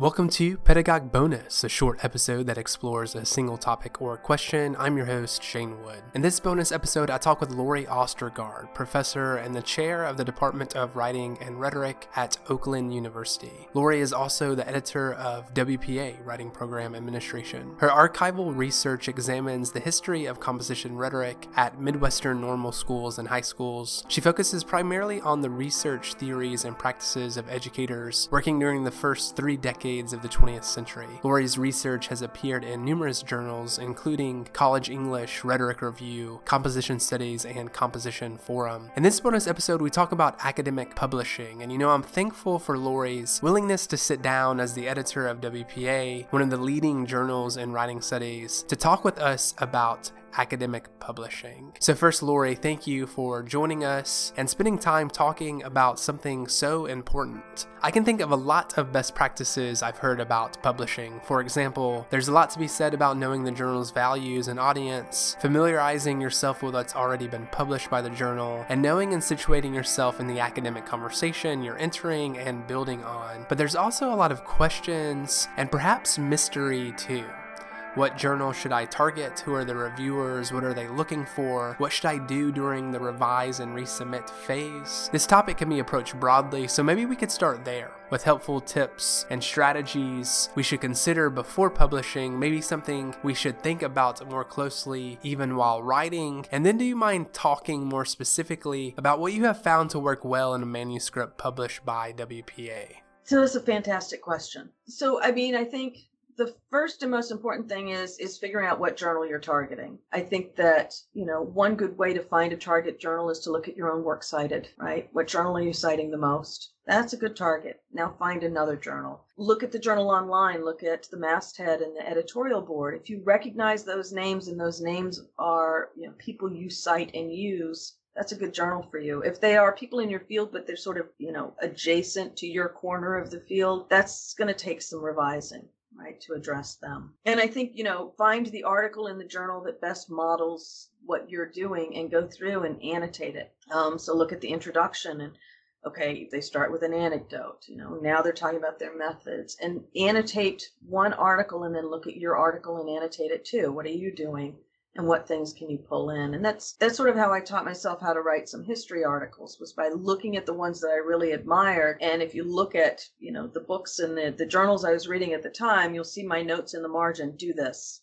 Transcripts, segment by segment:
Welcome to Pedagogue Bonus, a short episode that explores a single topic or question. I'm your host, Shane Wood. In this bonus episode, I talk with Lori Ostergaard, professor and the chair of the Department of Writing and Rhetoric at Oakland University. Lori is also the editor of WPA, Writing Program Administration. Her archival research examines the history of composition rhetoric at Midwestern normal schools and high schools. She focuses primarily on the research theories and practices of educators working during the first three decades decades of the 20th century. Lori's research has appeared in numerous journals, including College English, Rhetoric Review, Composition Studies, and Composition Forum. In this bonus episode, we talk about academic publishing, and you know, I'm thankful for Lori's willingness to sit down as the editor of WPA, one of the leading journals in writing studies, to talk with us about academic publishing. So, first, Lori, thank you for joining us and spending time talking about something so important. I can think of a lot of best practices I've heard about publishing. For example, there's a lot to be said about knowing the journal's values and audience, familiarizing yourself with what's already been published by the journal, and knowing and situating yourself in the academic conversation you're entering and building on. But there's also a lot of questions and perhaps mystery too. What journal should I target? Who are the reviewers? What are they looking for? What should I do during the revise and resubmit phase? This topic can be approached broadly, so maybe we could start there with helpful tips and strategies we should consider before publishing, maybe something we should think about more closely even while writing. And then, do you mind talking more specifically about what you have found to work well in a manuscript published by WPA? So, that's a fantastic question. So, I mean, I think the first and most important thing is is figuring out what journal you're targeting. I think that, you know, one good way to find a target journal is to look at your own work cited, right? What journal are you citing the most? That's a good target. Now find another journal. Look at the journal online, look at the masthead and the editorial board. If you recognize those names and those names are, you know, people you cite and use, that's a good journal for you. If they are people in your field, but they're sort of, you know, adjacent to your corner of the field, that's going to take some revising right, to address them. And I think, you know, find the article in the journal that best models what you're doing and go through and annotate it. Um, so look at the introduction and okay, they start with an anecdote, you know, now they're talking about their methods and annotate one article and then look at your article and annotate it too. What are you doing? And what things can you pull in. And that's that's sort of how i taught myself how to write some history articles was by looking at the ones that i really admired. And if you look at you know the books and the, the journals i was reading at the time you'll see my notes in the margin. Do this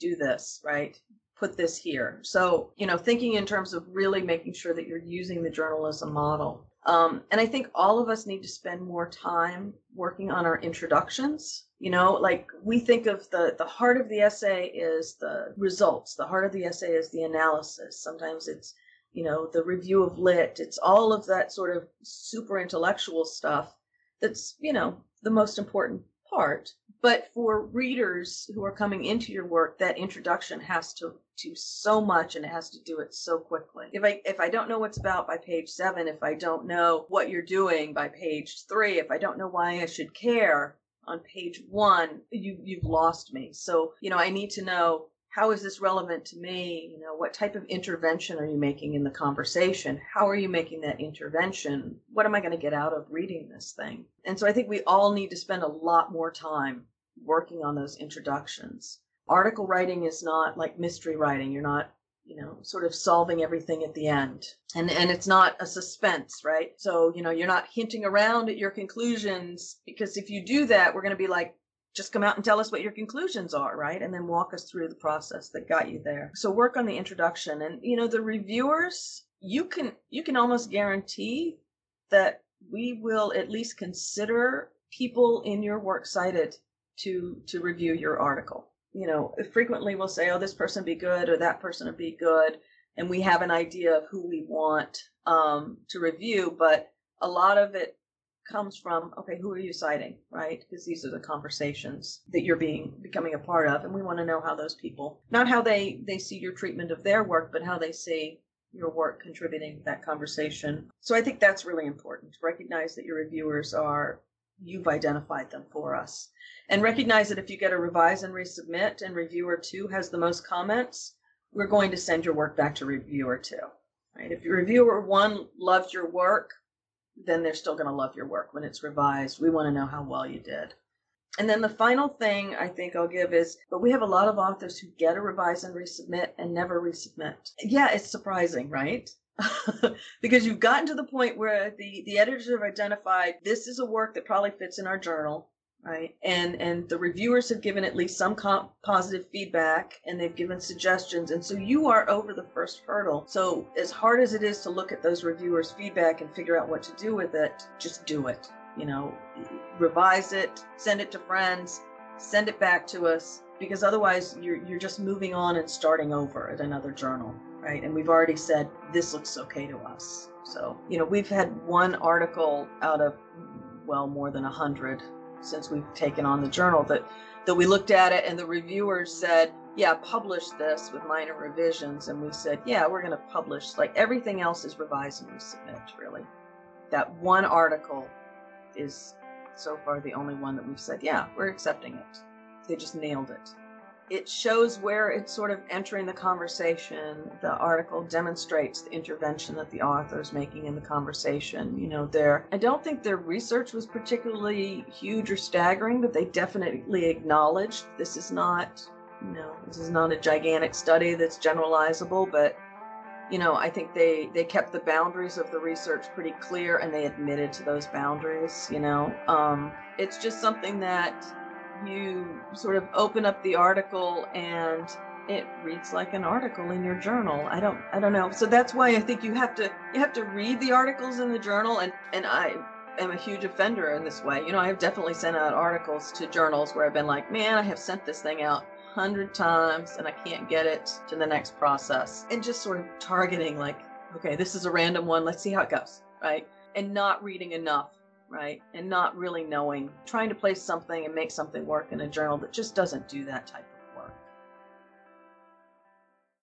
do this right? Put this here. So you know thinking in terms of really making sure that you're using the journalism model. Um, and I think all of us need to spend more time working on our introductions. You know, like we think of the, the heart of the essay is the results, the heart of the essay is the analysis. Sometimes it's, you know, the review of lit, it's all of that sort of super intellectual stuff that's, you know, the most important part. But for readers who are coming into your work, that introduction has to do so much and it has to do it so quickly. If I if I don't know what's about by page seven, if I don't know what you're doing by page three, if I don't know why I should care on page one, you you've lost me. So, you know, I need to know how is this relevant to me? You know, what type of intervention are you making in the conversation? How are you making that intervention? What am I going to get out of reading this thing? And so I think we all need to spend a lot more time working on those introductions. Article writing is not like mystery writing. You're not you know sort of solving everything at the end and and it's not a suspense right so you know you're not hinting around at your conclusions because if you do that we're going to be like just come out and tell us what your conclusions are, right? And then walk us through the process that got you there. So work on the introduction and you know the reviewers, you can you can almost guarantee that we will at least consider people in your work cited to to review your article. You know, frequently we'll say, "Oh, this person be good," or "That person would be good," and we have an idea of who we want um, to review. But a lot of it comes from okay who are you citing right because these are the conversations that you're being becoming a part of and we want to know how those people not how they they see your treatment of their work but how they see your work contributing to that conversation so i think that's really important to recognize that your reviewers are you've identified them for us and recognize that if you get a revise and resubmit and reviewer two has the most comments we're going to send your work back to reviewer two right if reviewer one loved your work then they're still going to love your work when it's revised. We want to know how well you did. And then the final thing I think I'll give is, but we have a lot of authors who get a revise and resubmit and never resubmit. Yeah, it's surprising, right? because you've gotten to the point where the, the editors have identified this is a work that probably fits in our journal right? And and the reviewers have given at least some comp- positive feedback and they've given suggestions. And so you are over the first hurdle. So as hard as it is to look at those reviewers feedback and figure out what to do with it just do it you know? Revise it send it to friends send it back to us because otherwise you're you're just moving on and starting over at another journal right? And we've already said this looks okay to us. So you know we've had one article out of well more than a hundred since we've taken on the journal that that we looked at it and the reviewers said yeah publish this with minor revisions. And we said yeah we're going to publish like everything else is revised and resubmit really. That one article is so far the only one that we've said yeah we're accepting it. They just nailed it it shows where it's sort of entering the conversation. The article demonstrates the intervention that the author is making in the conversation. You know, there. I don't think their research was particularly huge or staggering, but they definitely acknowledged this is not, you know, this is not a gigantic study that's generalizable, but you know, I think they they kept the boundaries of the research pretty clear and they admitted to those boundaries, you know. Um, it's just something that you sort of open up the article and it reads like an article in your journal. I don't I don't know. So that's why I think you have to you have to read the articles in the journal and and I am a huge offender in this way. You know, I've definitely sent out articles to journals where I've been like, "Man, I have sent this thing out hundred times and I can't get it to the next process." And just sort of targeting like, "Okay, this is a random one. Let's see how it goes." Right? And not reading enough right? And not really knowing, trying to place something and make something work in a journal that just doesn't do that type of